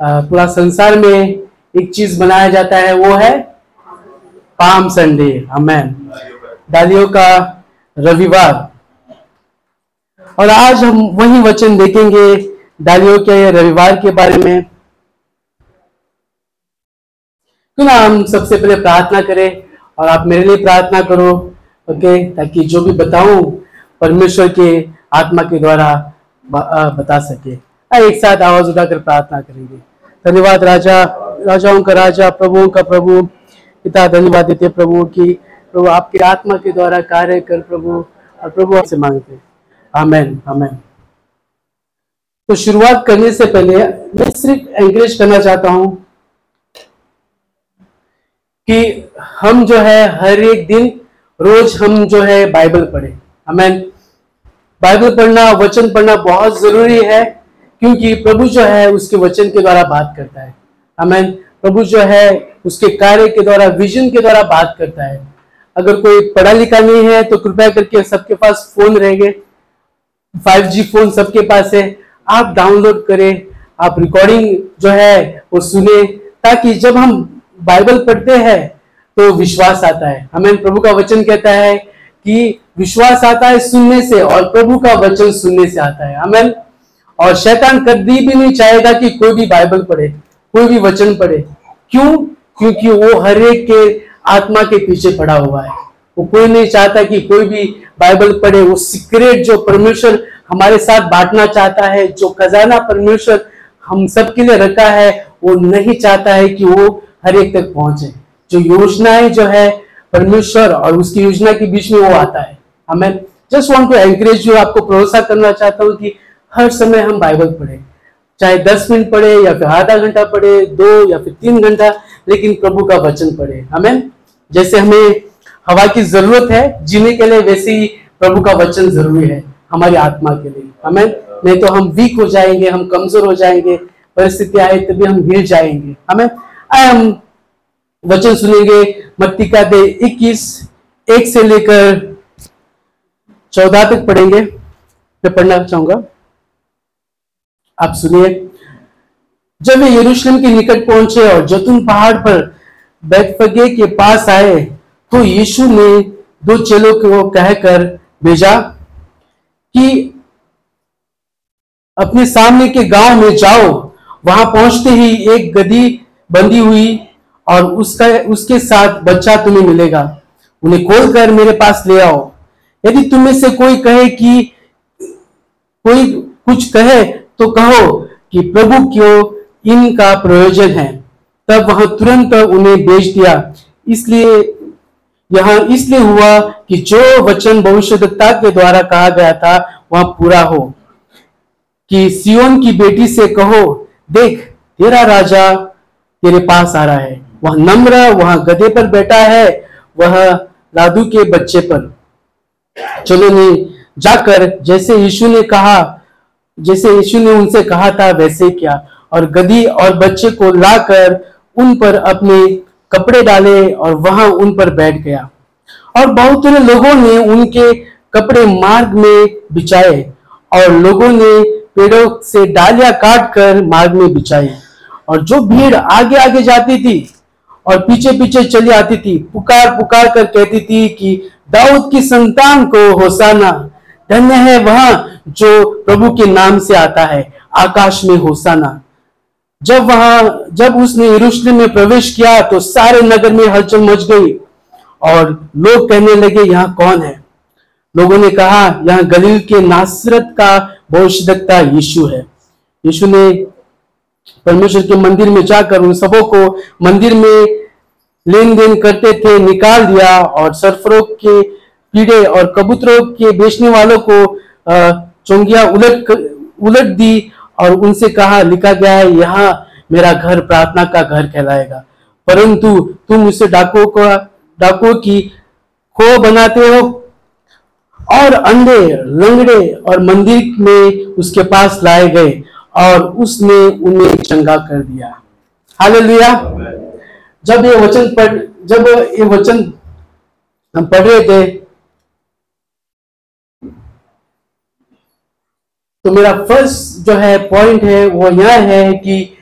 पूरा संसार में एक चीज़ मनाया जाता है, वो है पाम संडे अमेन डालियों का रविवार। और आज हम वही वचन देखेंगे डालियों के रविवार के बारे में। क्यों ना हम सबसे पहले प्रार्थना करें और आप मेरे लिए प्रार्थना करो, ओके? ताकि जो भी बताऊँ परमेश्वर के आत्मा के द्वारा बता सके। एक साथ आवाज़ उठाकर प्रार्थना करेंगे। धन्यवाद राजा, राजाओं का राजा, प्रभुओं का प्रभु। पिता, धन्यवाद देते प्रभु की, प्रभु आपकी आत्मा के द्वारा कार्य कर प्रभु, और प्रभु आपसे मांगते आमेन आमेन। तो शुरुआत करने से पहले मैं सिर्फ़ एंकरेज करना चाहता हूँ कि हम जो है, हर एक दिन रोज हम जो है बाइबल पढ़े। अमेन बाइबल पढ़ना, वचन पढ़ना बहुत ज़रूरी है। क्योंकि प्रभु जो है उसके वचन के द्वारा बात करता है। अमेन प्रभु जो है उसके कार्य के द्वारा विजन के द्वारा बात करता है। अगर कोई पढ़ा लिखा नहीं है तो कृपया करके सबके पास फ़ोन रहेंगे। 5G फ़ोन सबके पास है। आप डाउनलोड करें, आप रिकॉर्डिंग जो है वो सुने, ताकि जब हम बाइबल पढ़ते हैं तो विश्वास आता है। हमें प्रभु का वचन कहता है कि विश्वास आता है सुनने से और प्रभु का वचन सुनने से आता है। हमें और शैतान कभी भी नहीं चाहेगा कि कोई भी बाइबल पढ़े, कोई भी वचन पढ़े। क्यों? क्योंकि वो हर एक के आत्मा के पीछे पड़ा हुआ है। वो कोई नहीं चाहता कि कोई भी बाइबल पढ़े। वो सीक्रेट जो परमेश्वर हमारे साथ बांटना चाहता है, जो खजाना परमेश्वर हम सबके लिए रखा है, वो नहीं चाहता है कि वो हर एक तक पहुँचे। जो योजनाएँ जो है परमेश्वर और उसकी योजना के बीच में वो आता है। हमें just want to encourage you आपको भरोसा करना चाहता हूँ कि हर समय हम बाइबल पढ़े। चाहे दस मिनट पढ़े या फिर आधा घंटा पढ़े, दो या फिर तीन घंटा, लेकिन प्रभु का वचन पढ़े। हमें जैसे हमें हवा की ज़रूरत है, जीने के लिए वैसे ही प्रभु का वचन ज़रूरी है हमारी आत्मा के लिए। हमें नहीं तो हम वीक हो जाएँगे, हम कमज़ोर हो जाएँगे, परिस्थिति आए तभी हम हिल जाएँगे। हमें आए हम वचन सुनेंगे मत्ती का दे इक्कीस, एक से लेकर चौदह तक पढ़ेंगे। मैं पढ़ना चाहूँगा। आप सुनिए। जब वे यरूशलेम के निकट पहुँचे और जतुन पहाड़ पर बैतफगे के पास आए तो यीशु ने दो चेलों को कहकर भेजा कि अपने सामने के गाँव में जाओ। वहाँ पहुँचते ही एक गदी बंधी हुई और उसका, उसके साथ बच्चा तुम्हें मिलेगा। उन्हें खोल कर मेरे पास ले आओ। यदि तुम्हें से कोई कहे कि, कोई कुछ कहे तो कहो कि प्रभु क्यों इनका प्रयोजन है? तब वह तुरंत उन्हें बेच दिया। इसलिए, यहाँ इसलिए हुआ कि जो वचन भविष्यदत्ता के द्वारा कहा गया था, वह पूरा हो। कि सियोन की बेटी से कहो, देख, तेरा राजा तेरे पास आ रहा है। वह नम्र, वह गधे पर बैठा है, वह लादू के बच्चे पर। चलो ने, जाकर जैसे यीशु ने कहा जैसे यीशु ने उनसे कहा था, वैसे क्या? और गदी और बच्चे को लाकर उन पर अपने कपड़े डाले और वहाँ उन पर बैठ गया। और बहुत सारे लोगों ने उनके कपड़े मार्ग में बिछाए और लोगों ने पेड़ों से डालियाँ काट कर मार्ग में बिछाई और जो भीड़ आगे आगे जाती थी और पीछे पीछे चली आती थी पुकार पुकार कर कहती थी कि, दाऊद की संतान को होसाना धन्य है वह जो प्रभु के नाम से आता है, आकाश में होसाना। जब वहाँ, जब उसने यरूशलेम में प्रवेश किया तो सारे नगर में हलचल मच गई और लोग कहने लगे, यहाँ कौन है? लोगों ने कहा, यहाँ गलील के नासरत का भविष्यता यीशु है। यीशु ने परमेश्वर के मंदिर में जाकर उन सबों को मंदिर में लेन देन करते थे, निकाल दिया और सरफरों के कीड़े और कबूतरों के बेचने वालों को चोंगिया उलट उलट दी और उनसे कहा, लिखा गया है, यहाँ मेरा घर प्रार्थना का घर कहलाएगा। परंतु तुम उसे डाकुओं को, डाकुओं की खो बनाते हो और अंधे, लंगड़े और मंदिर में उसके पास लाए गए और उसने उन्हें चंगा कर दिया। हाल लिया जब ये वचन पढ़, जब ये वचन हम पढ़ रहे थे तो मेरा फ़र्स्ट जो है पॉइंट है वो यह है कि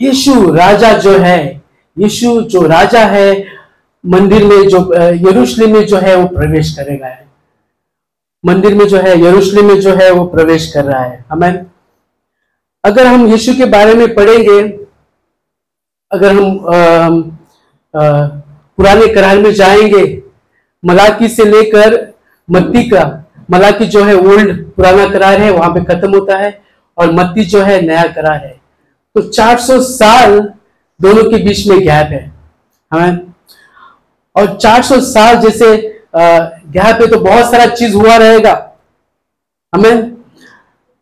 यीशु राजा जो है यीशु जो राजा है मंदिर में जो यरूशलेम में जो है वो प्रवेश करेगा। है मंदिर में जो है यरूशलेम में जो है वो प्रवेश कर रहा है। हमें अगर हम यीशु के बारे में पढ़ेंगे अगर हम आ, आ, पुराने करार में जाएँगे मलाकी से लेकर मत्ती का मलाकी जो है ओल्ड पुराना करार है, वहाँ पे खत्म होता है और मत्ती जो है नया करार है। तो 400 साल दोनों के बीच में गैप है। हमें और 400 साल जैसे गैप है तो बहुत सारा चीज़ हुआ रहेगा। हमें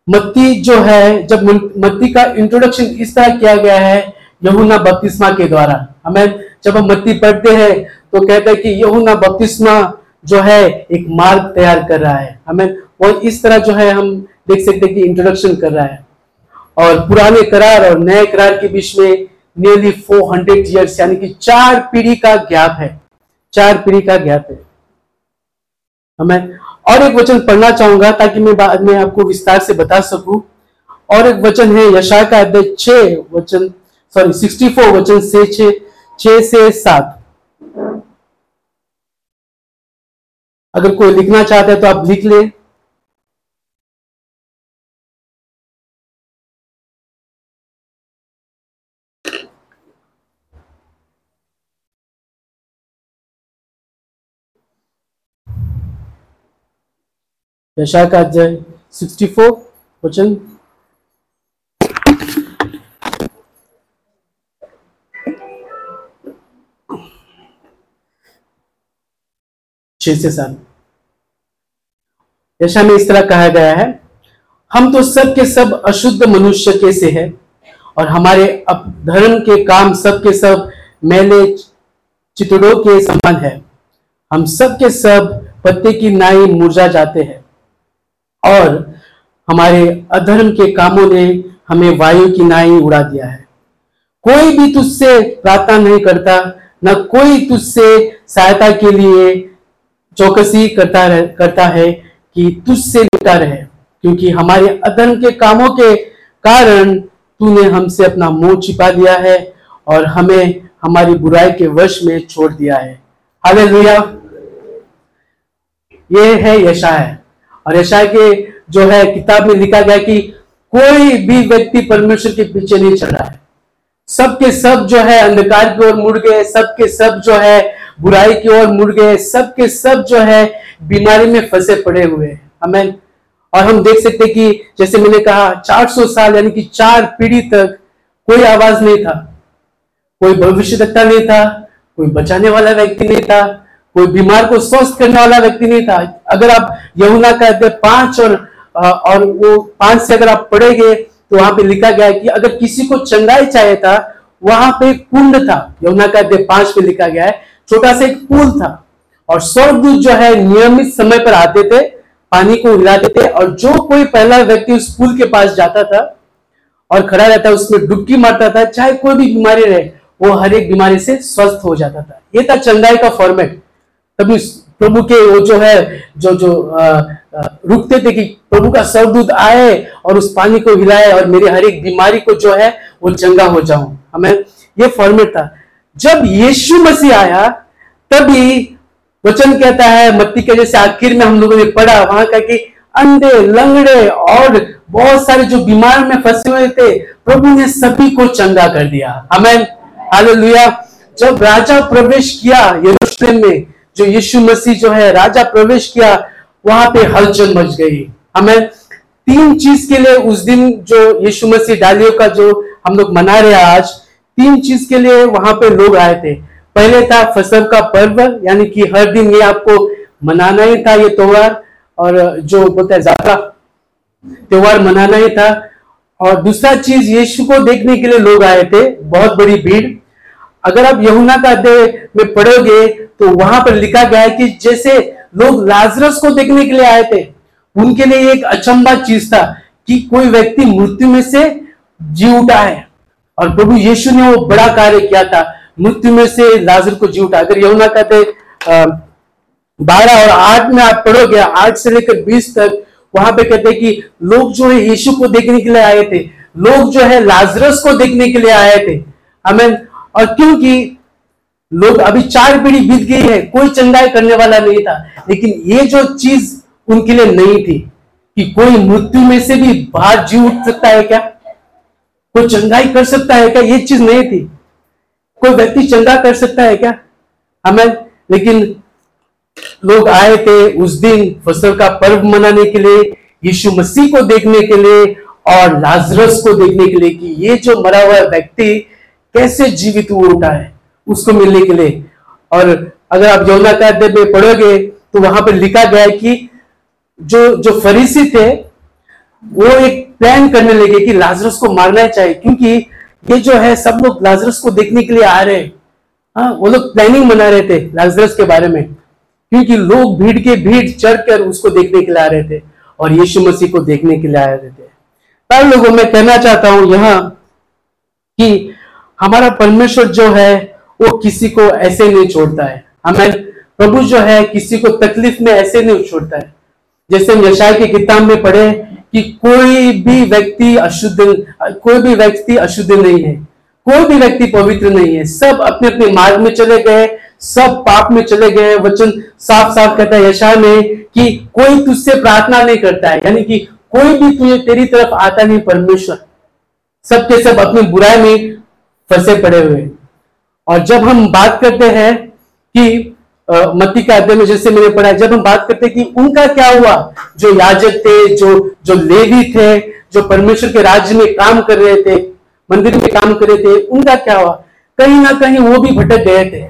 मत्ती जो है, जब मत्ती का इंट्रोडक्शन इस तरह किया गया है यहुना बपतिस्मा के द्वारा। हमें जब हम मत्ती पढ़ते हैं तो कहते हैं कि यहुना बपतिस्मा जो है, एक मार्ग तैयार कर रहा है। हमें वो इस तरह जो है, हम देख सकते हैं कि इंट्रोडक्शन कर रहा है। और पुराने करार और नए करार के बीच में नियरली 400 ईयर्स यानी कि चार पीढ़ी का गैप है। चार पीढ़ी का गैप है। हमें और एक वचन पढ़ना चाहूँगा, ताकि मैं बाद में आपको विस्तार से बता सकूँ। और एक वचन है यशा का अध्याय छ वचन सॉरी 64 वचन से छ से सात। अगर कोई लिखना चाहता है तो आप लिख लें। यशा का अध्याय 64 वचन छह से यशा में इस तरह कहा गया है, हम तो सब के सब अशुद्ध मनुष्य के से है और हमारे धर्म के काम सब के सब मेले चितड़ों के समान है। हम सब के सब पत्ते की नाई मुरझा जाते हैं और हमारे अधर्म के कामों ने हमें वायु की नाई उड़ा दिया है। कोई भी तुझसे प्रार्थना नहीं करता, न कोई तुझसे सहायता के लिए चौकसी करता रह, करता है कि तुझसे लुटा रहे क्योंकि हमारे अधर्म के कामों के कारण तूने हमसे अपना मुँह छिपा दिया है और हमें हमारी बुराई के वश में छोड़ दिया है। हाले ये है यशा है और यशा के जो है किताब में लिखा गया कि कोई भी व्यक्ति परमेश्वर के पीछे नहीं चल रहा है। सबके सब जो है अंधकार की ओर मुड़ गए सबके सब जो है बुराई की ओर मुड़ गए, सबके सब जो है बीमारी में फंसे पड़े हुए हैं। हमें और हम देख सकते कि जैसे मैंने कहा 400 साल यानी कि चार पीढ़ी तक कोई आवाज़ नहीं था, कोई भविष्य नहीं था, कोई बचाने वाला व्यक्ति नहीं था, कोई बीमार को स्वस्थ करने वाला व्यक्ति नहीं था। अगर आप यमुना का अध्याय पाँच और और वो पाँच से अगर आप पढ़ेंगे तो वहाँ पे लिखा गया है कि अगर किसी को चंगाई चाहिए था, वहाँ पे कुंड था। यमुना का अध्याय पाँच पे लिखा गया है छोटा सा एक पुल था और स्वर्गदूत जो है नियमित समय पर आते थे, पानी को हिलाते थे और जो कोई पहला व्यक्ति उस पुल के पास जाता था और खड़ा रहता, उसमें डुबकी मारता था, चाहे कोई भी बीमारी रहे, वो हर एक बीमारी से स्वस्थ हो जाता था। ये था चंगाई का फॉर्मेट तभी प्रभु के वो जो है, जो जो रुकते थे कि प्रभु का सरदूत आए और उस पानी को हिलाए और मेरे हर एक बीमारी को जो है, वो चंगा हो जाऊँ। हमें ये फॉर्मेट था। जब यीशु मसीह आया तभी वचन कहता है, मत्ती के जैसे आखिर में हम लोगों ने पढ़ा, वहाँ का कि अंधे, लंगड़े और बहुत सारे जो बीमार में फंसे हुए थे, प्रभु ने सभी को चंगा कर दिया। हमें हालेलुया। जब राजा प्रवेश किया यरूशलेम में, जो यीशु मसीह जो है, राजा प्रवेश किया, वहाँ पे हलचल मच गई। हमें तीन चीज़ के लिए उस दिन जो यीशु मसीह डालियों का जो हम लोग मना रहे हैं आज, तीन चीज़ के लिए वहाँ पे लोग आए थे। पहले था फ़सल का पर्व, यानी कि हर दिन ये आपको मनाना ही था ये त्योहार, और जो बोलते हैं ज़्यादा त्योहार मनाना ही था। और दूसरा चीज़, यीशु को देखने के लिए लोग आए थे, बहुत बड़ी भीड़। अगर आप यमुना का अध्याय में पढ़ोगे तो वहाँ पर लिखा गया है कि जैसे लोग लाजरस को देखने के लिए आए थे, उनके लिए एक अचंबा चीज़ था कि कोई व्यक्ति मृत्यु में से जी उठा है। और प्रभु यीशु ने वो बड़ा कार्य किया था। मृत्यु में से लाजर को जी उठा अगर यमुना कहते बारह और आठ में आप पढ़ोगे, आठ से लेकर बीस तक, वहाँ पे कहते हैं कि लोग जो है यीशु को देखने के लिए आए थे, लोग जो है लाजरस को देखने के लिए आए थे। हमें और क्योंकि लोग अभी चार पीढ़ी बीत गई है, कोई चंगाई करने वाला नहीं था, लेकिन ये जो चीज़ उनके लिए नहीं थी कि कोई मृत्यु में से भी बाहर जी उठ सकता है क्या? कोई चंगाई कर सकता है क्या? ये चीज़ नहीं थी। कोई व्यक्ति चंदा कर सकता है क्या? हमें, लेकिन लोग आए थे उस दिन फ़सल का पर्व मनाने के लिए, यीशु मसीह को देखने के लिए और लाजरस को देखने के लिए कि ये जो मरा हुआ व्यक्ति कैसे जीवित हुआ उठा है, उसको मिलने के लिए। और अगर आप यौना का में पढ़ोगे तो वहाँ पर लिखा गया है कि जो जो फरीसी थे, वो एक प्लान करने लगे कि लाजरस को मारना चाहिए, क्योंकि ये जो है, सब लोग लाजरस को देखने के लिए आ रहे हैं। हाँ वो लोग प्लानिंग बना रहे थे लाजरस के बारे में। क्योंकि लोग भीड़ के भीड़ चढ़कर उसको देखने के लिए आ रहे थे और यीशु मसीह को देखने के लिए आ रहे थे। पर लोगों, मैं कहना चाहता हूँ यहाँ कि हमारा परमेश्वर जो है, वो किसी को ऐसे नहीं छोड़ता है। हमें प्रभु जो है, किसी को तकलीफ़ में ऐसे नहीं छोड़ता है। जैसे हम यशाय की किताब में पढ़े कि कोई भी व्यक्ति अशुद्ध, कोई भी व्यक्ति अशुद्ध नहीं है। कोई भी व्यक्ति पवित्र नहीं है। सब अपने अपने मार्ग में चले गए, सब पाप में चले गए। वचन साफ़ साफ़ कहता है यशा में कि कोई तुझसे प्रार्थना नहीं करता है। यानी कि कोई भी तुझे तेरी तरफ़ आता नहीं, परमेश्वर। सबके सब अपनी बुराई में फंसे पड़े हुए और जब हम बात करते हैं कि मत्ती का अध्यय में जैसे मैंने पढ़ा जब हम बात करते कि उनका क्या हुआ, जो याजक थे, जो जो लेवी थे, जो परमेश्वर के राज्य में काम कर रहे थे, मंदिर में काम कर रहे थे, उनका क्या हुआ? कहीं ना कहीं वो भी भटक गए थे,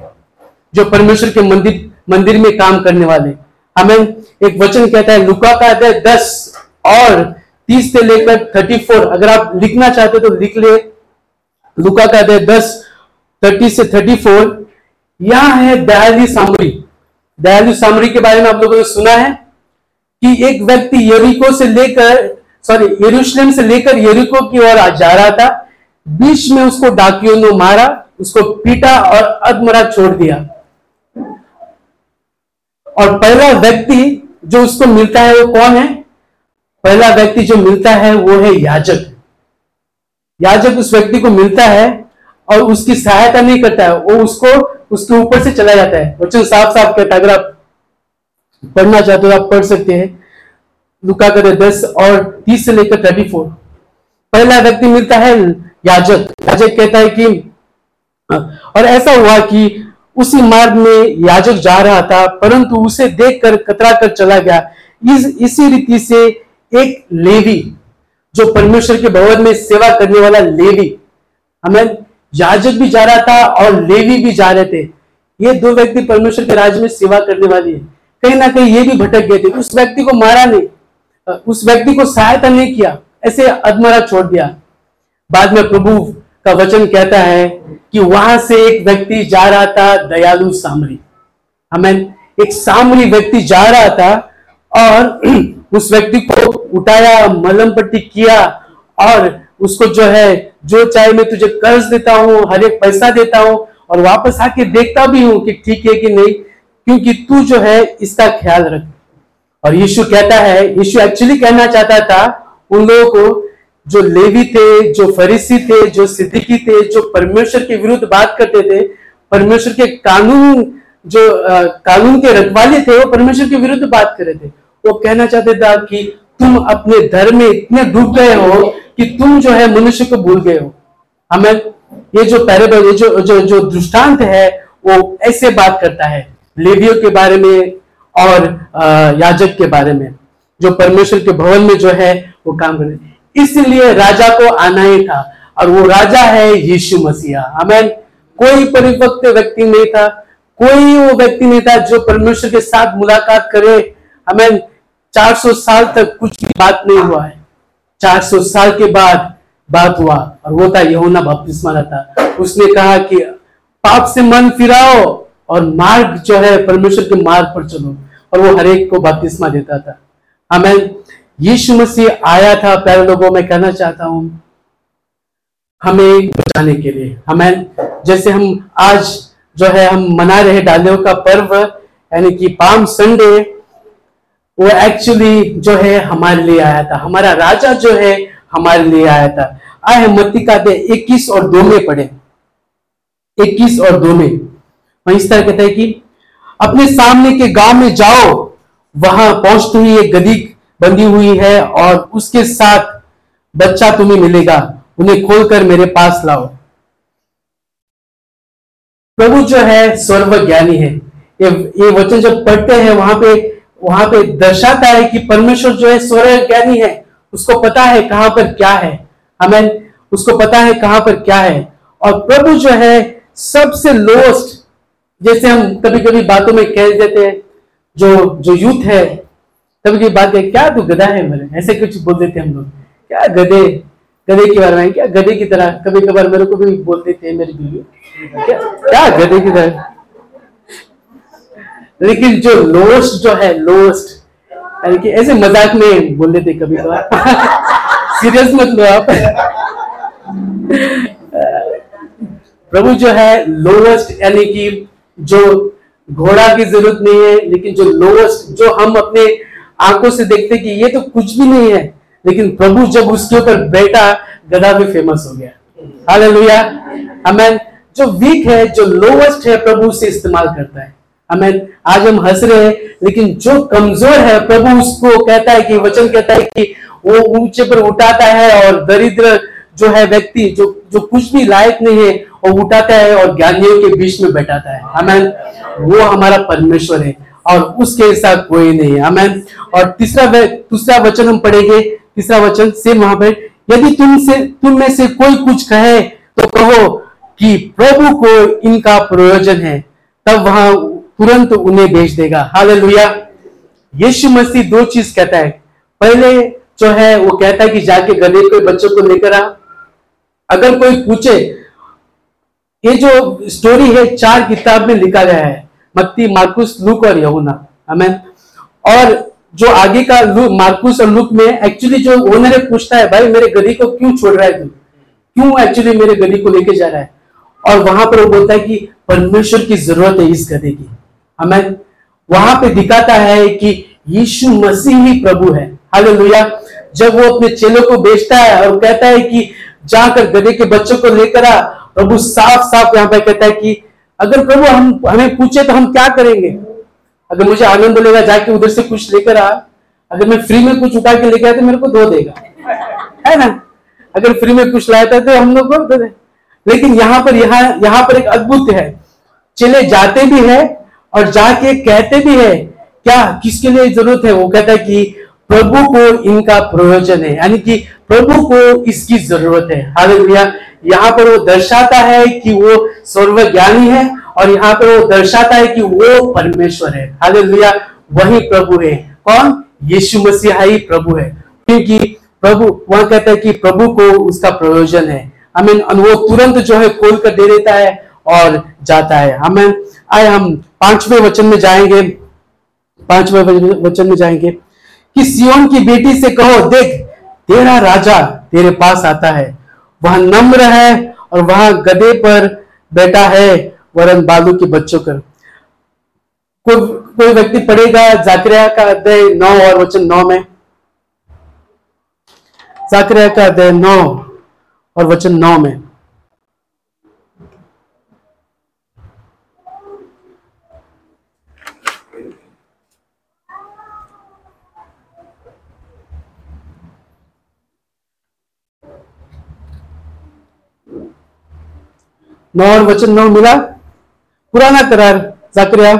जो परमेश्वर के मंदिर मंदिर में काम करने वाले। हमें एक वचन कहता है, लुका का अध्याय दस और तीस से लेकर थर्टी फोर अगर आप लिखना चाहते तो लिख ले। लुका का अध्याय दस थर्टी से थर्टी फोर यहाँ है दयालु सामरी। दयालु सामरी के बारे में आप लोगों ने सुना है कि एक व्यक्ति यरिको से लेकर सॉरी यरूशलेम से लेकर यरिको की ओर जा रहा था। बीच में उसको डाकियों ने मारा, उसको पीटा और अधमरा छोड़ दिया। और पहला व्यक्ति जो उसको मिलता है वो कौन है? पहला व्यक्ति जो मिलता है वो है याजक। याजक उस व्यक्ति को मिलता है और उसकी सहायता नहीं करता है। वो उसको उसके ऊपर से चला जाता है। वचन साफ़ साफ़ कहता है, अगर आप पढ़ना चाहते हो आप पढ़ सकते हैं। लुका करे दस और तीस से लेकर थर्टी फोर पहला व्यक्ति मिलता है याजक। याजक कहता है कि और ऐसा हुआ कि उसी मार्ग में याजक जा रहा था, परंतु उसे देखकर कतरा कर चला गया। इस, इसी रीति से एक लेवी, जो परमेश्वर के भवन में सेवा करने वाला लेवी, हमें याजक भी जा रहा था और लेवी भी जा रहे थे। ये दो व्यक्ति परमेश्वर के राज्य में सेवा करने वाली है। कहीं ना कहीं ये भी भटक गए थे। उस व्यक्ति को मारा नहीं, उस व्यक्ति को सहायता नहीं किया, ऐसे अधमरा छोड़ दिया। बाद में प्रभु का वचन कहता है कि वहाँ से एक व्यक्ति जा रहा था दयालु सामरी। हमें एक सामरी व्यक्ति जा रहा था और उस व्यक्ति को उठाया मलम पट्टी किया और उसको जो है जो चाहे मैं तुझे कर्ज देता हूँ हर एक पैसा देता हूँ और वापस आके देखता भी हूँ कि ठीक है कि नहीं क्योंकि तू जो है इसका ख्याल रख। और यीशु कहता है यीशु एक्चुअली कहना चाहता था उन लोगों को जो लेवी थे जो फरीसी थे जो सिद्दीकी थे जो परमेश्वर के विरुद्ध बात करते थे परमेश्वर के कानून जो आ, कानून के रखवाले थे वो परमेश्वर के विरुद्ध बात कर रहे थे। वो कहना चाहते था कि तुम अपने धर्म में इतने डूब गए हो कि तुम जो है मनुष्य को भूल गए हो। हमें ये जो पैरेबल ये जो जो जो दृष्टांत है, वो ऐसे बात करता है, लेवियों के बारे में और याजक के बारे में, जो परमेश्वर के भवन में जो है, वो काम कर इसलिए राजा को आना ही था, और वो राजा है यीशु मसीहा। हमें कोई परिपक्व व्यक्ति नहीं था, कोई वो व्यक्ति नहीं था जो परमेश्वर के साथ मुलाकात करे। हमें 400 साल तक कुछ भी बात नहीं हुआ है। 400 साल के बाद बात हुआ और वो था यहोना बपतिस्मा था उसने कहा कि, पाप से मन फिराओ और मार्ग जो है परमेश्वर के मार्ग पर चलो और वो हरेक को बपतिस्मा देता था। हमें यीशु मसीह आया था, प्यारे लोगों, में कहना चाहता हूँ हमें बचाने के लिए। हमें जैसे हम आज जो है, हम मना रहे डालियों का पर्व, यानी कि पाम संडे वो एक्चुअली जो है हमारे लिए आया था। हमारा राजा जो है हमारे लिए आया था। आए मत्ती का अध्याय इक्कीस और दो में पढ़े। इक्कीस और दो में। वहीं इस तरह कहता है कि अपने सामने के गाँव में जाओ, वहाँ पहुँचते ही एक गदी बंधी हुई है और उसके साथ बच्चा तुम्हें मिलेगा। उन्हें खोलकर मेरे पास लाओ। प्रभु जो है सर्वज्ञानी है। ये ये वचन जब पढ़ते हैं, वहाँ पे वहाँ पे दर्शाता है कि परमेश्वर जो है सर्वज्ञानी है। उसको पता है कहाँ पर क्या है। हमें उसको पता है कहाँ पर क्या है। और प्रभु जो है सबसे लोएस्ट जैसे हम कभी कभी बातों में कह देते हैं, जो जो यूथ है कभी कभी बात है क्या तू गधा है? मेरे, ऐसे कुछ बोल देते हम लोग। क्या गधे? गधे के बारे में, क्या गधे की तरह? कभी कभार मेरे को भी बोल देते हैं मेरी बीवी। क्या गधे की तरह? लेकिन जो लोस्ट जो है लोस्ट यानी कि ऐसे मज़ाक में बोल देते कभी कभार। सीरियस मत लो आप। प्रभु जो है लोवेस्ट यानी कि जो घोड़ा की ज़रूरत नहीं है, लेकिन जो लोवेस्ट जो हम अपने आँखों से देखते कि ये तो कुछ भी नहीं है, लेकिन प्रभु जब उसके ऊपर बैठा, गधा भी फ़ेमस हो गया। हालेलुया हमें जो वीक है, जो लोवेस्ट है, प्रभु से इस्तेमाल करता है। हमें आज हम हंस रहे हैं, लेकिन जो कमज़ोर है, प्रभु उसको कहता है कि, वचन कहता है कि वो ऊँचे पर उठाता है और दरिद्र जो है व्यक्ति, जो जो कुछ भी लायक नहीं है, वो उठाता है और ज्ञानियों के बीच में बैठाता है। हमें वो हमारा परमेश्वर है और उसके साथ कोई नहीं है। हमें और तीसरा दूसरा वचन हम पढ़ेंगे। तीसरा वचन से वहाँ पर यदि तुमसे तुम में से कोई कुछ कहे तो कहो कि प्रभु को इनका प्रयोजन है। तब वहाँ तुरंत उन्हें भेज देगा। हाल यीशु मसीह दो चीज़ कहता है। पहले जो है, वो कहता है कि जाके गले कोई बच्चों को लेकर आ। अगर कोई पूछे, ये जो स्टोरी है, चार किताब में लिखा गया है। मत्ती, मार्कुस, लुक और यहुना हमें और जो आगे का लुक, मार्कुस और लुक में एक्चुअली जो ओनर पूछता है, भाई, मेरे गली को क्यों छोड़ रहा है तू? क्यों एक्चुअली मेरे गली को लेके जा रहा है? और वहाँ पर वो बोलता है कि, परमेश्वर की ज़रूरत है इस गधे की। हमें वहाँ पे दिखाता है कि यीशु मसीह ही प्रभु है। हालेलुया। जब वो अपने चेलों को बेचता है और कहता है कि जाकर गधे के बच्चों को लेकर आ, प्रभु साफ़ साफ़ यहाँ पे कहता है कि अगर प्रभु हम, हमें पूछे तो हम क्या करेंगे? अगर मुझे आनंद लेगा जाके उधर से कुछ लेकर आ, अगर मैं फ्री में कुछ उठा के लेके आया तो मेरे को दो देगा। है ना? अगर फ्री में कुछ लाया था तो हम लोग को दे। लेकिन यहाँ पर, यहाँ यहाँ पर एक अद्भुत है। चले जाते भी है और जाके कहते भी है, क्या किसके लिए ज़रूरत है? वो कहता है कि प्रभु को इनका प्रयोजन है, यानी कि प्रभु को इसकी ज़रूरत है। हालेलुया। यहाँ पर वो दर्शाता है कि वो सर्वज्ञानी है और यहाँ पर वो दर्शाता है कि वो परमेश्वर है। हालेलुया। वही प्रभु है। कौन? यीशु मसीहा ही प्रभु है। क्योंकि प्रभु, वह कहता है कि प्रभु को उसका प्रयोजन है। आई मीन वो तुरंत जो है खोल कर दे देता है और जाता है। हमें, आए हम पाँचवें वचन में जाएँगे। पाँचवें वचन में जाएँगे। कि सियोन की बेटी से कहो, देख, तेरा राजा तेरे पास आता है। वह नम्र है और वह गधे पर बैठा है, वरन बालू के बच्चों कर कोई कोई व्यक्ति पढ़ेगा जाकरिया का अध्याय नौ और वचन नौ में? जाकरिया का अध्याय नौ और वचन नौ में। नौ और वचन नौ मिला। पुराना करार जाकरिया।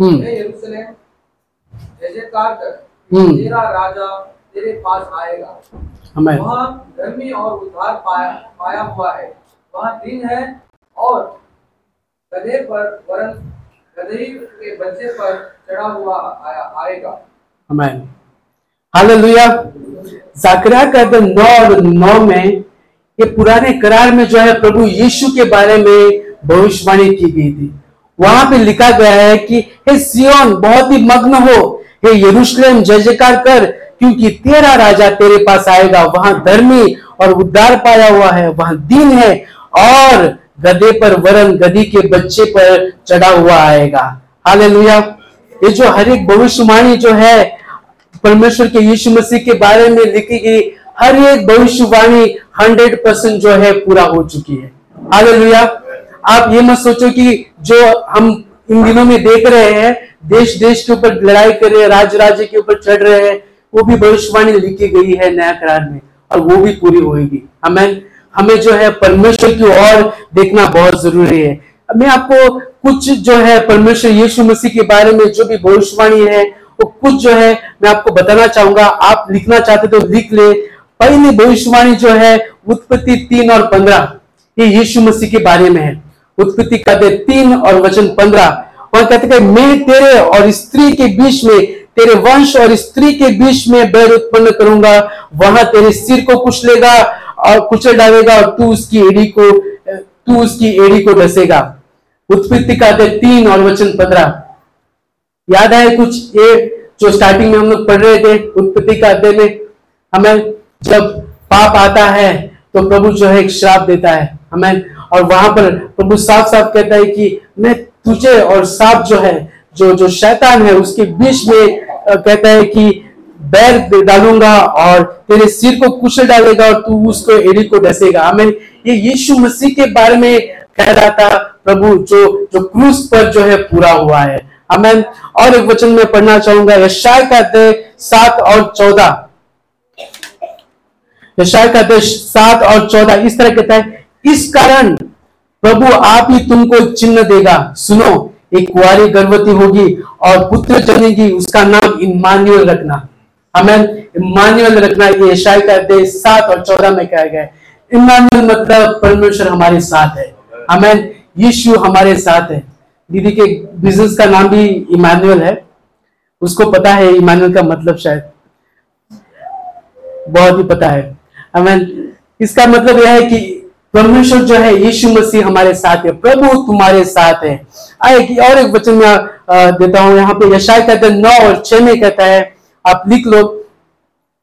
हम्म। हम्म। तेरा राजा तेरे पास आएगा। वहाँ धर्मी और उद्धार पाया पाया हुआ है। वहाँ दिन है और गधे पर वरन गधे के बच्चे पर चढ़ा हुआ आएगा। का अध्याय नौ और नौ में, ये पुराने करार में जो है प्रभु यीशु के बारे में भविष्यवाणी की गई थी। वहाँ पे लिखा गया है कि, हे सियोन बहुत ही मग्न हो। हे यरूशलेम, जय जयकार कर, क्योंकि तेरा राजा तेरे पास आएगा। वहाँ धर्मी और उद्धार पाया हुआ है, वहाँ दीन है और गधे पर वरन गधी के बच्चे पर चढ़ा हुआ आएगा। हालेलुया। ये जो हर एक भविष्यवाणी जो है, परमेश्वर के यीशु मसीह के बारे में लिखी गई हर एक भविष्यवाणी हंड्रेड परसेंट जो है पूरा हो चुकी है। हालेलुया। आप ये मत सोचो कि जो हम इन दिनों में देख रहे हैं देश देश के ऊपर लड़ाई कर रहे हैं राज्य राज्य के ऊपर चढ़ रहे हैं, वो भी भविष्यवाणी लिखी गई है नया करार में, और वो भी पूरी होगी हमें हमें जो है परमेश्वर की ओर देखना बहुत ज़रूरी है। मैं आपको कुछ जो है परमेश्वर यीशु मसीह के बारे में जो भी भविष्यवाणी है, वो कुछ जो है मैं आपको बताना चाहूँगा। आप लिखना चाहते तो लिख ले। पहली भविष्यवाणी जो है, उत्पत्ति तीन और पंद्रह। ये यीशु मसीह के बारे में है। उत्पत्ति कहते तीन और वचन पंद्रह। वहाँ कहते हैं मैं तेरे और स्त्री के बीच में, तेरे वंश और स्त्री के बीच में बैर उत्पन्न करूँगा। वहाँ तेरे सिर को कुचलेगा और कुचल डालेगा और तू उसकी एड़ी को, तू उसकी एड़ी को डसेगा। उत्पत्ति का तीन और वचन पंद्रह। याद है कुछ ये जो स्टार्टिंग में हम लोग पढ़ रहे थे, उत्पत्ति का अध्याय में? हमें जब पाप आता है तो प्रभु जो है एक श्राप देता है। हमें, और वहाँ पर प्रभु साफ़ साफ़ कहता है कि मैं तुझे और साफ़ जो है, जो जो शैतान है, उसके बीच में कहता है कि बैर डालूँगा और तेरे सिर को कुशल डालेगा और तू उसको एड़ी को डसेगा। हमें ये यीशु मसीह के बारे में कह रहा था प्रभु जो जो क्रूस पर जो है पूरा हुआ है। हमें और एक वचन में पढ़ना चाहूँगा। यशाय कहते सात और चौदह। यशाय कहते सात और चौदह इस तरह कहता है, इस कारण प्रभु आप ही तुमको चिन्ह देगा। सुनो, एक कुआरी गर्भवती होगी और पुत्र जनेगी उसका नाम इमानुअल रखना। हमें इमानुअल रखना ये शायद कहते सात और चौदह में कहा गया इमानुअल मतलब परमेश्वर हमारे साथ है। हमें यीशु हमारे साथ है। दीदी के बिज़नेस का नाम भी इमानुअल है। उसको पता है इमानुअल का मतलब शायद। बहुत ही पता है। हमें इसका मतलब यह है कि परमेश्वर जो है यीशु मसीह हमारे साथ है। प्रभु तुम्हारे साथ है। आए और एक वचन में देता हूँ। यहाँ पे यशाय कहते हैं नौ और छह में कहता है आप लिख लो,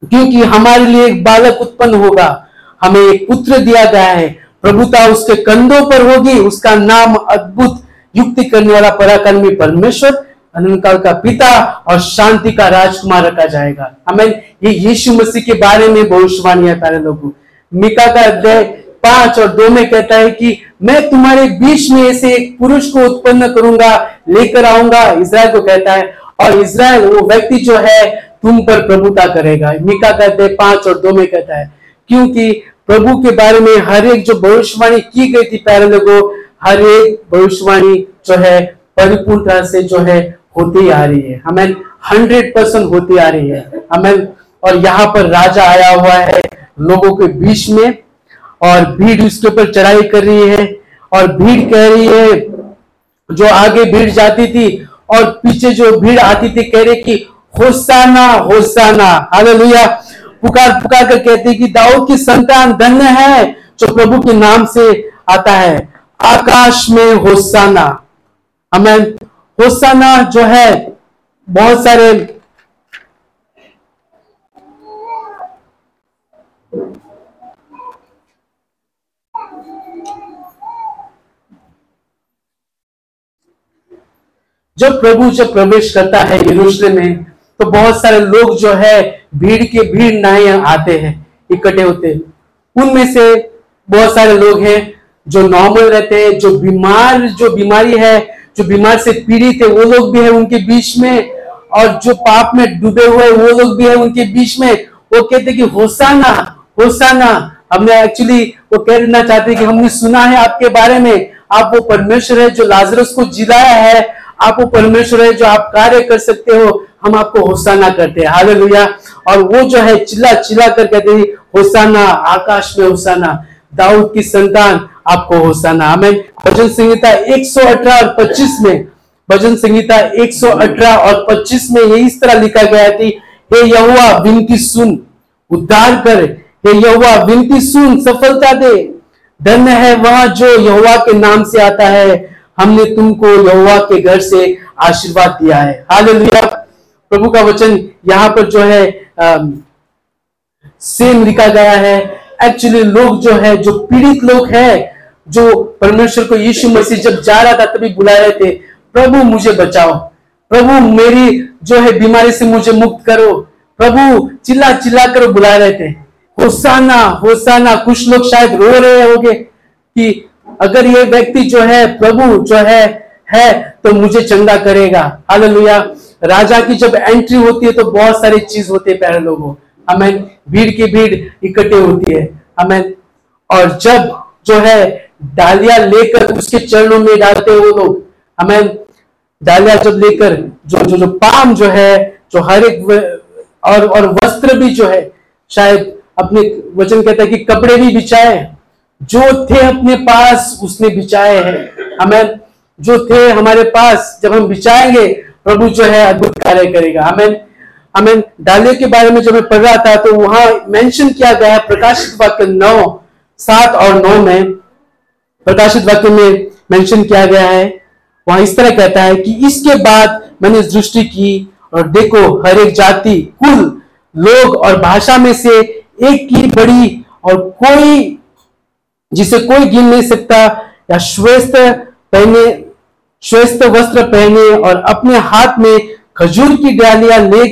क्योंकि हमारे लिए एक बालक उत्पन्न होगा। हमें एक पुत्र दिया गया है। प्रभुता उसके कंधों पर होगी। उसका नाम अद्भुत युक्ति करने वाला पराक्रमी परमेश्वर, अनंतकाल का पिता और शांति का राजकुमार रखा जाएगा। हमें ये यीशु मसीह के बारे में भविष्यवाणी है प्यारे लोगों। मिका का अध्याय पाँच और दो में कहता है कि, मैं तुम्हारे बीच में ऐसे एक पुरुष को उत्पन्न करूँगा, लेकर आऊँगा। इसराइल को कहता है, और इसराइल वो व्यक्ति जो है तुम पर प्रभुता करेगा। मिका कहते हैं, पाँच और दो में कहता है, क्योंकि प्रभु के बारे में हर एक जो भविष्यवाणी की गई थी प्यारे लोगों, हर एक भविष्यवाणी जो है परिपूर्णता से जो है, होती आ रही है। हमें हंड्रेड परसेंट होती आ रही है। हमें और यहाँ पर राजा आया हुआ है, लोगों के बीच में, और भीड़ उसके ऊपर चढ़ाई कर रही है, और भीड़ कह रही है, जो आगे भीड़ जाती थी, और पीछे जो भीड़ आती थी कह रही कि होसाना होसाना। हालेलुया। पुकार पुकार कर कहती कि दाऊद की संतान धन्य है, जो प्रभु के नाम से आता है। आकाश में होसाना। हमें होसाना जो है, बहुत सारे जब प्रभु जब प्रवेश करता है यरूशलेम में तो बहुत सारे लोग जो है, भीड़ के भीड़ नए आते हैं, इकट्ठे होते हैं। उनमें से बहुत सारे लोग हैं जो नॉर्मल रहते हैं, जो बीमार, जो बीमारी है, जो बीमार से पीड़ित है, वो लोग भी है उनके बीच में। और जो पाप में डूबे हुए वो लोग भी है उनके बीच में। वो कहते कि होसाना होसाना हमने एक्चुअली वो कहना चाहते कि, हमने सुना है आपके बारे में। आप वो परमेश्वर है जो लाजरस को जिलाया है। आप वो परमेश्वर है जो आप कार्य कर सकते हो। हम आपको होसाना करते हैं। हालेलुया। और वो जो है चिल्ला चिल्ला कर कहते हैं होसाना आकाश में होसाना दाऊद की संतान आपको होसाना हमें भजन संहिता 118 और 25 में, भजन संहिता 118 और 25 में ये इस तरह लिखा गया थी हे यहुआ विनती सुन, उद्धार कर। हे यहुआ विनती सुन, सफलता दे। धन्य है वह जो यहुआ के नाम से आता है। हमने तुमको यहोवा के घर से आशीर्वाद दिया है। हालेलुया। प्रभु का वचन यहाँ पर जो है सेम लिखा गया है। एक्चुअली लोग जो है, जो पीड़ित लोग हैं, जो परमेश्वर को यीशु मसीह जब जा रहा था तभी बुला रहे थे, प्रभु, मुझे बचाओ। प्रभु, मेरी जो है बीमारी से मुझे मुक्त करो। प्रभु, चिल्ला चिल्ला कर बुला रहे थे। होसाना होसाना कुछ लोग शायद रो रहे होंगे कि अगर ये व्यक्ति जो है, प्रभु जो है है तो मुझे चंगा करेगा। हालेलुया। राजा की जब एंट्री होती है तो बहुत सारी चीज़ होती है प्यारे लोगों। हमें भीड़ की भीड़ इकट्ठे होती है। हमें और जब जो है डालिया लेकर उसके चरणों में डालते हैं वो लोग, हमें डालिया जब लेकर जो जो जो पाम जो है, जो हर एक और और वस्त्र भी जो है, शायद अपने वचन कहता है कि कपड़े भी बिछाए जो थे अपने पास, उसने बिछाए हैं। हमें जो थे हमारे पास, जब हम बिछाएँगे प्रभु जो है अद्भुत कार्य करेगा। हमें हमें डाले के बारे में जब मैं पढ़ रहा था तो वहाँ मेंशन किया गया है प्रकाशित वाक्य नौ, सात और नौ में, प्रकाशित वाक्य में मेंशन किया गया है। वहाँ इस तरह कहता है कि इसके बाद मैंने दृष्टि की और देखो, हर एक जाति, कुल, लोग और भाषा में से एक की बड़ी और कोई, जिसे कोई गिन नहीं सकता, या श्वेत पहने श्वेत वस्त्र पहने और अपने हाथ में खजूर की डालियाँ ले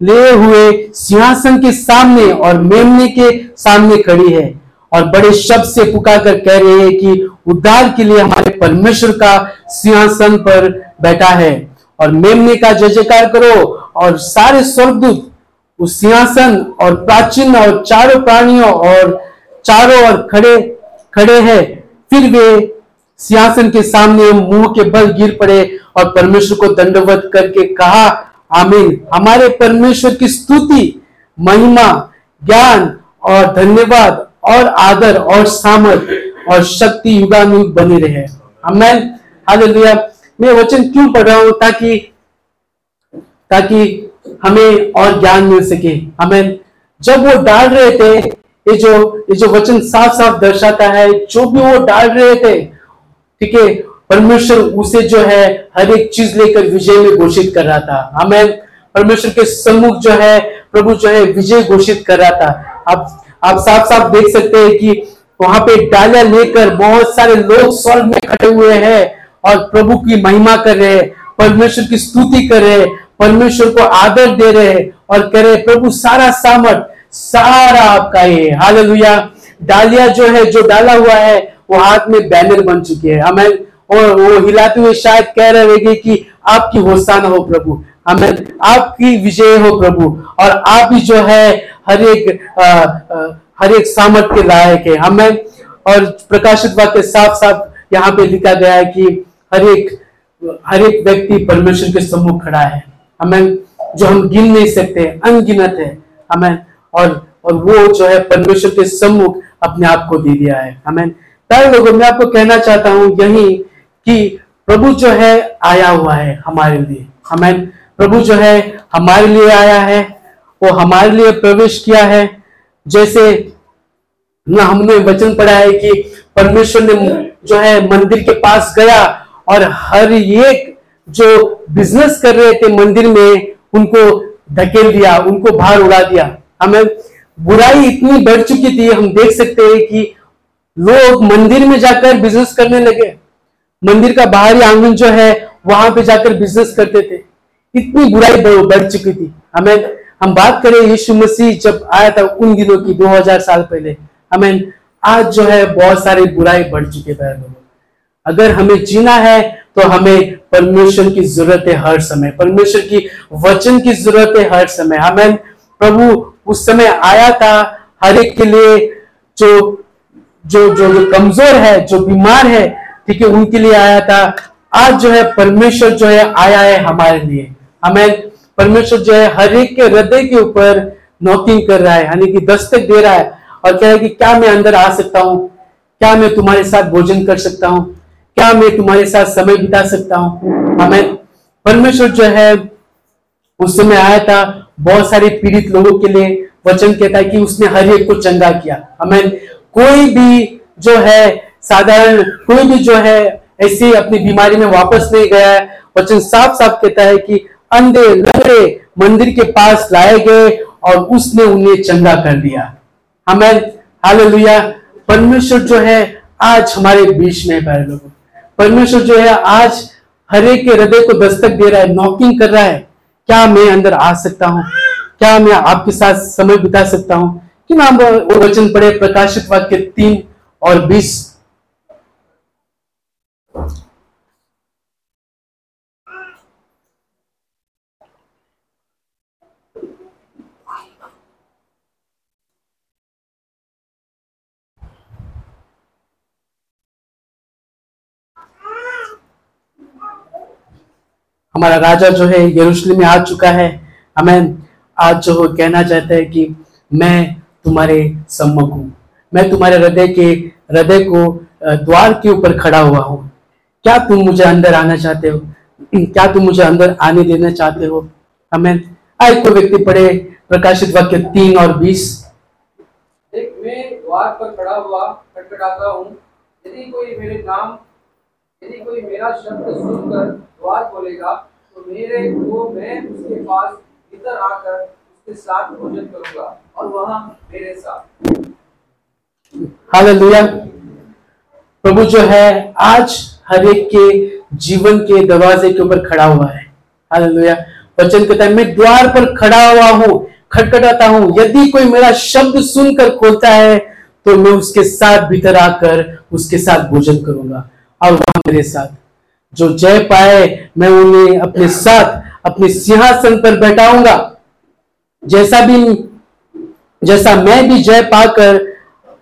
ले हुए सिंहासन के सामने और मेमने के सामने खड़ी है और बड़े शब्द से पुकार कर कह रहे हैं कि उद्धार के लिए हमारे परमेश्वर का सिंहासन पर बैठा है और मेमने का जय जयकार करो और सारे स्वर्गदूत उस सिंहासन और प्राचीन और चारों प्राणियों और चारों और खड़े खड़े हैं। फिर वे सिंहासन के सामने मुँह के बल गिर पड़े और परमेश्वर को दंडवत करके कहा, आमीन। हमारे परमेश्वर की स्तुति, महिमा, ज्ञान और धन्यवाद और आदर और सामर्थ और शक्ति युगानुग बनी रहे। हालेलुया। मैं वचन क्यों पढ़ रहा हूँ? ताकि ताकि हमें और ज्ञान मिल सके। हमें जब वो डाल रहे थे, ये जो ये जो वचन साफ़ साफ़ दर्शाता है, जो भी वो डाल रहे थे ठीक है? परमेश्वर उसे जो है, हर एक चीज़ लेकर विजय में घोषित कर रहा था। हमें परमेश्वर के सम्मुख जो है, प्रभु जो है, विजय घोषित कर रहा था। आप आप साफ़ साफ़ देख सकते हैं कि वहाँ पे डालिया लेकर बहुत सारे लोग स्वर्ग में खड़े हुए हैं और प्रभु की महिमा कर रहे हैं, परमेश्वर की स्तुति कर रहे हैं, परमेश्वर को आदर दे रहे हैं और कह रहे प्रभु, सारा सामर्थ, सारा आपका ये हालेलुया। डालिया जो है, जो डाला हुआ है वो हाथ में बैनर बन चुके हैं। हमें और वो हिलाते हुए शायद कह रहे हैं कि आपकी होसान हो प्रभु। हमें आपकी विजय हो प्रभु। और आप ही जो है हर एक हर एक सामर्थ के लायक है। हमें और प्रकाशित वाक्य साफ़ साफ़ यहाँ पे लिखा गया है कि हर एक हर एक व्यक्ति परमेश्वर के सम्मुख खड़ा है। हमें जो हम गिन नहीं सकते, अनगिनत है। हमें और और वो जो है परमेश्वर के सम्मुख अपने आप को दे दिया है। हमें प्यारे लोगों मैं आपको कहना चाहता हूँ यही कि प्रभु जो है, आया हुआ है हमारे लिए। हमें प्रभु जो है, हमारे लिए आया है। वो हमारे लिए प्रवेश किया है। जैसे ना हमने वचन पढ़ा है कि परमेश्वर ने जो है मंदिर के पास गया और हर एक जो बिज़नेस कर रहे थे मंदिर में, उनको धकेल दिया, उनको बाहर उड़ा दिया। हमें बुराई इतनी बढ़ चुकी थी, हम देख सकते हैं कि लोग मंदिर में जाकर बिज़नेस करने लगे। मंदिर का बाहरी आँगन जो है, वहाँ पे जाकर बिज़नेस करते थे। इतनी बुराई बढ़ चुकी थी। हमें, हम बात करें यीशु मसीह जब आया था उन दिनों की 2000 साल पहले। हमें आज जो है, बहुत सारी बुराई बढ़ चुके थे अगर हमें जीना है तो हमें परमेश्वर की ज़रूरत है हर समय, परमेश्वर की वचन की ज़रूरत है हर समय। हमें प्रभु, उस समय आया था, हर एक के लिए जो जो जो, जो कमज़ोर है जो बीमार है ठीक है उनके लिए आया था। आज जो है परमेश्वर जो है आया है हमारे लिए। हमें परमेश्वर जो है हर एक के हृदय के ऊपर नॉकिंग कर रहा है यानी कि दस्तक दे रहा है। और कह रहा है कि क्या मैं अंदर आ सकता हूँ? क्या मैं तुम्हारे साथ भोजन कर सकता हूँ? क्या मैं तुम्हारे साथ समय बिता सकता हूँ? हमें परमेश्वर जो है उस समय आया था बहुत सारे पीड़ित लोगों के लिए। वचन कहता है कि उसने हर एक को चंगा किया। हमें कोई भी जो है, साधारण कोई भी जो है, ऐसे अपनी बीमारी में वापस नहीं गया है। वचन साफ़ साफ़ कहता है कि अंधे, लंगड़े मंदिर के पास लाए गए और उसने उन्हें चंगा कर दिया। हमें हालेलुया। परमेश्वर जो है, आज हमारे बीच में है लोगों। परमेश्वर जो है, आज हर के हृदय को दस्तक दे रहा है, नॉकिंग कर रहा है। क्या मैं अंदर आ सकता हूँ? क्या मैं आपके साथ समय बिता सकता हूँ? कि नाम वचन पढ़े प्रकाशित वाक्य तीन और बीस। हमारा राजा जो है यरूशलेम में आ चुका है। हमें आज जो कहना चाहता है कि मैं तुम्हारे सम्मुख हूँ। मैं तुम्हारे हृदय के, हृदय को द्वार के ऊपर खड़ा हुआ हूँ। क्या तुम मुझे अंदर आना चाहते हो? क्या तुम मुझे अंदर आने देना चाहते हो? हमें, आए कोई व्यक्ति पढ़े, प्रकाशित वाक्य तीन और बीस। एक मैं द्वार पर खड़ा हुआ, खटखटाता हूँ। यदि कोई मेरे नाम, यदि कोई मेरा शब्द सुनकर द्वार खोलेगा तो मेरे को मैं उसके पास भीतर आकर साथ और मेरे साथ। हालेलुया। प्रभु जो है, आज हर एक के जीवन के दरवाजे के ऊपर खड़ा हुआ है। हालेलुया। वचन कहता है, मैं द्वार पर खड़ा हुआ हूँ, खटखटाता हूँ। यदि कोई मेरा शब्द सुनकर खोलता है तो मैं उसके साथ भीतर आकर उसके साथ भोजन करूँगा। और वह मेरे साथ। जो जय पाए, मैं उन्हें अपने साथ, अपने सिंहासन पर बैठाऊँगा। जैसा भी जैसा मैं भी जय पाकर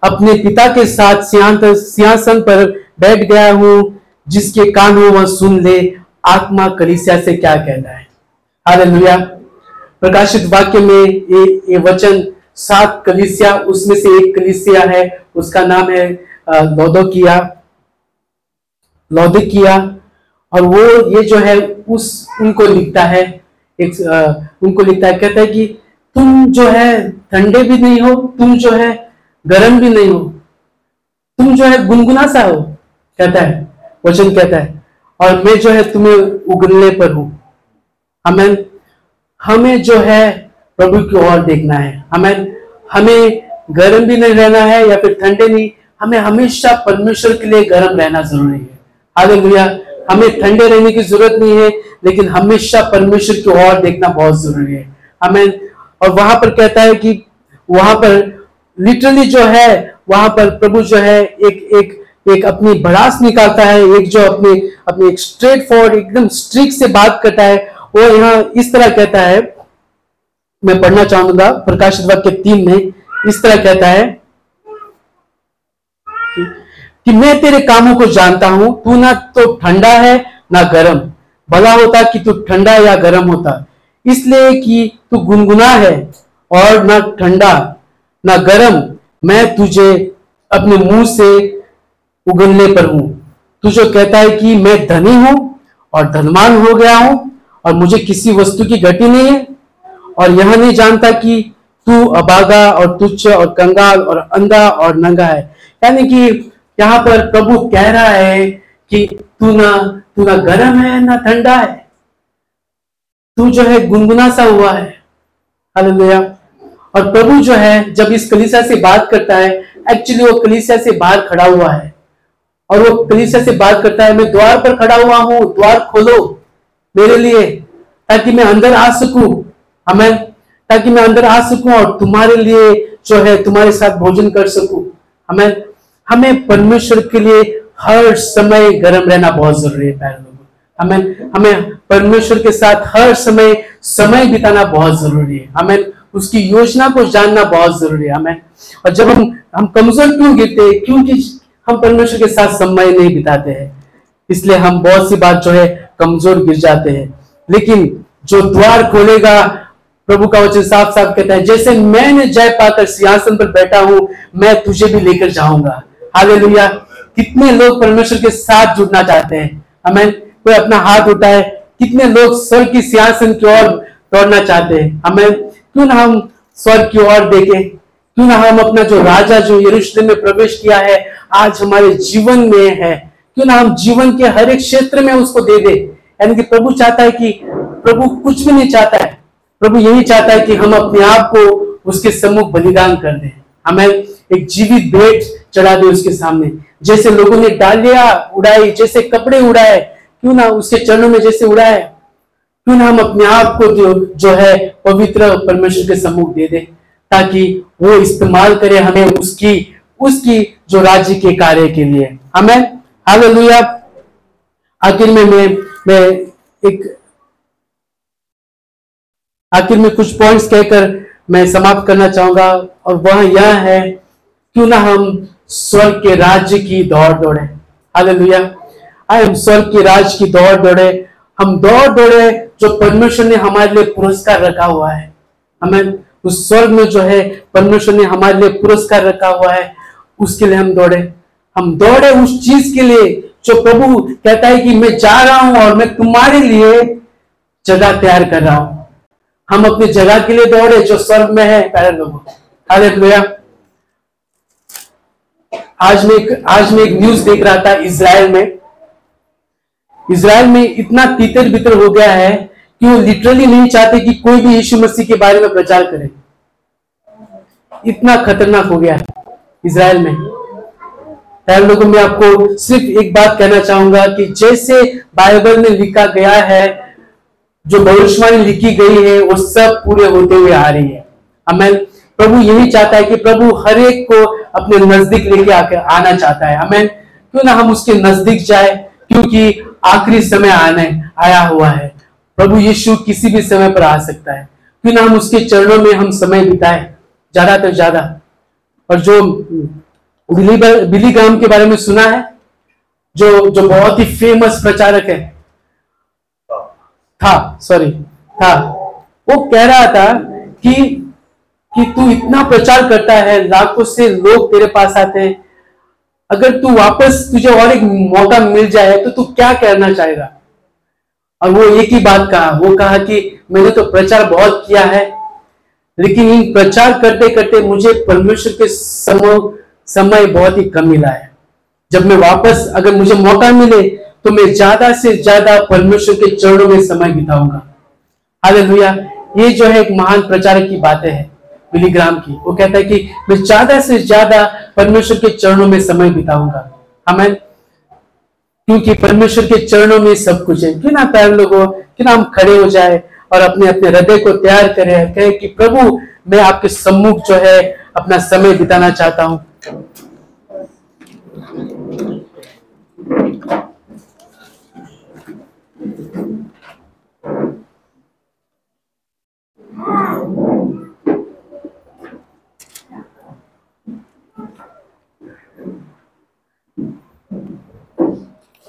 अपने पिता के साथ सिंहासन पर बैठ गया हूँ जिसके कान हो वह सुन ले आत्मा कलिसिया से क्या कहना है। हालेलुया। प्रकाशित वाक्य में ये ये वचन सात कलिसिया उसमें से एक कलिसिया है उसका नाम है लौदोकिया। लौदिकिया और वो ये जो है उस उनको लिखता है एक आ, उनको लिखता है कहता है कि तुम जो है ठंडे भी नहीं हो, तुम जो है गर्म भी नहीं हो, तुम जो है गुनगुना सा हो, कहता है, वचन कहता है, और मैं जो है तुम्हें उगलने पर हूँ। हमें हमें जो है प्रभु की ओर देखना है। हमें हमें गर्म भी नहीं रहना है या फिर ठंडे नहीं, हमें हमेशा परमेश्वर के लिए गर्म रहना ज़रूरी है। आगे भैया हमें ठंडे रहने की ज़रूरत नहीं है, लेकिन हमेशा परमेश्वर की ओर देखना बहुत ज़रूरी है। हमें और वहाँ पर कहता है कि वहाँ पर लिटरली जो है, वहाँ पर प्रभु जो है, एक एक एक अपनी भड़ास निकालता है, एक जो अपने अपने एक स्ट्रेट फॉरवर्ड एकदम स्ट्रिक से बात करता है। वो यहाँ इस तरह कहता है, मैं पढ़ना चाहूँगा, प्रकाशित वाक्य तीन में इस तरह कहता है कि मैं तेरे कामों को जानता हूँ, तू ना तो ठंडा है, ना गर्म। भला होता कि तू ठंडा या गर्म होता। इसलिए कि तू गुनगुना है और ना ठंडा, ना गर्म। मैं तुझे अपने मुँह से उगलने पर हूँ। तू जो कहता है कि मैं धनी हूँ और धनवान हो गया हूँ और मुझे किसी वस्तु की घटी नहीं है, और यह नहीं जानता कि तू अबागा और तुच्छ और कंगाल और अंधा और नंगा है। यानी कि यहाँ पर प्रभु कह रहा है कि तू ना तू ना गर्म है, ना ठंडा है। तू जो है गुनगुना सा हुआ है। हालेलुया और प्रभु जो है, जब इस कलीसिया से बात करता है एक्चुअली वो कलीसिया से बाहर खड़ा हुआ है। और वो कलीसिया से बात करता है, मैं द्वार पर खड़ा हुआ हूँ, द्वार खोलो मेरे लिए, ताकि मैं अंदर आ सकूँ। हमें ताकि मैं अंदर आ सकूँ और तुम्हारे लिए जो है, तुम्हारे साथ भोजन कर सकूँ। हमें हमें परमेश्वर के लिए हर समय गर्म रहना बहुत ज़रूरी है लोगों। हमें हमें परमेश्वर के साथ हर समय समय बिताना बहुत ज़रूरी है। हमें उसकी योजना को जानना बहुत ज़रूरी है। हमें और जब हम हम कमज़ोर क्यों गिरते हैं? क्योंकि हम परमेश्वर के साथ समय नहीं बिताते हैं। इसलिए हम बहुत सी बात जो है कमज़ोर गिर जाते हैं। लेकिन जो द्वार खोलेगा, प्रभु का वचन साफ़ साफ़ कहता है, जैसे मैंने जय पाकर सिंहासन पर बैठा हूँ, मैं तुझे भी लेकर जाऊँगा। हालेलुया कितने लोग परमेश्वर के साथ जुड़ना चाहते हैं। हमें कोई अपना हाथ उठाए। कितने लोग स्वर्ग की सिंहासन की ओर दौड़ना चाहते हैं। हमें क्यों ना हम स्वर्ग की ओर देखें? क्यों ना हम अपना जो राजा जो यरूशलेम में प्रवेश किया है, आज हमारे जीवन में है। क्यों ना हम जीवन के हर एक क्षेत्र में उसको दे दे? यानी कि प्रभु चाहता है कि प्रभु कुछ भी नहीं चाहता है। प्रभु यही चाहता है कि हम अपने आप को उसके सम्मुख बलिदान कर दें। हमें एक जीवित भेंट चढ़ा दे उसके सामने। जैसे लोगों ने डालिया उड़ाई, जैसे कपड़े उड़ाए क्यों ना उसके चरणों में जैसे उड़ाए? क्यों ना हम अपने आप को जो जो है पवित्र परमेश्वर के सम्मुख दे दे, ताकि वो इस्तेमाल करे हमें उसकी उसकी जो राज्य के कार्य के लिए। हमें हालेलुया। आखिर में मैं मैं एक, आखिर में कुछ पॉइंट्स कहकर मैं समाप्त करना चाहूँगा, और वह यह है, क्यों ना हम स्वर्ग के राज्य की दौड़ दौड़े। हालेलुया। हम स्वर्ग के राज की दौड़ दौड़े। हम दौड़ दौड़े जो परमेश्वर ने हमारे लिए पुरस्कार रखा हुआ है। हमें उस स्वर्ग में जो है परमेश्वर ने हमारे लिए पुरस्कार रखा हुआ है, उसके लिए हम दौड़े। हम दौड़े उस चीज़ के लिए जो प्रभु कहता है कि मैं जा रहा हूँ और मैं तुम्हारे लिए जगह तैयार कर रहा हूँ। हम अपनी जगह के लिए दौड़े जो स्वर्ग में है। प्यारे लोगों, हालेलुया। आज मैं आज मैं एक न्यूज़ देख रहा था इसराइल में। इसराइल में इतना तीतर बितर हो गया है कि वो लिटरली नहीं चाहते कि कोई भी यीशु मसीह के बारे में प्रचार करे। इतना खतरनाक हो गया है इसराइल में लोगों, मैं आपको सिर्फ़ एक बात कहना चाहूँगा कि जैसे बाइबल में लिखा गया है, जो भविष्यवाणी लिखी गई है, वो सब पूरे होते हुए आ रही है। हमें प्रभु यही चाहता है कि प्रभु हर एक को अपने नज़दीक लेके आकर आना चाहता है। हमें क्यों ना हम उसके नज़दीक जाए? क्योंकि आखिरी समय आने, आया हुआ है। प्रभु यीशु किसी भी समय पर आ सकता है। क्यों ना हम उसके चरणों में हम समय बिताए, ज़्यादा तो ज़्यादा। और जो बिली ग्राम के बारे में सुना है, जो जो बहुत ही फ़ेमस प्रचारक है, था सॉरी था, वो कह रहा था कि कि तू इतना प्रचार करता है, लाखों से लोग तेरे पास आते हैं अगर तू वापस तुझे और एक मौका मिल जाए तो तू क्या करना चाहेगा? और वो एक ही बात कहा, वो कहा कि मैंने तो प्रचार बहुत किया है, लेकिन इन प्रचार करते करते मुझे परमेश्वर के समय समय बहुत ही कम मिला है। जब मैं वापस अगर मुझे मौका मिले तो मैं ज़्यादा से ज़्यादा परमेश्वर के चरणों में समय बिताऊँगा। हालेलुया। ये जो है एक महान प्रचारक की बातें है। मिलीग्राम की। वो कहता है कि, मैं ज़्यादा से ज़्यादा परमेश्वर के चरणों में समय बिताऊँगा। हमें क्योंकि परमेश्वर के चरणों में सब कुछ है। क्यों ना प्यार लोगों क्यों ना हम खड़े हो जाए और अपने अपने हृदय को तैयार करें। कहे कि, प्रभु, मैं आपके सम्मुख जो है, अपना समय बिताना चाहता हूँ।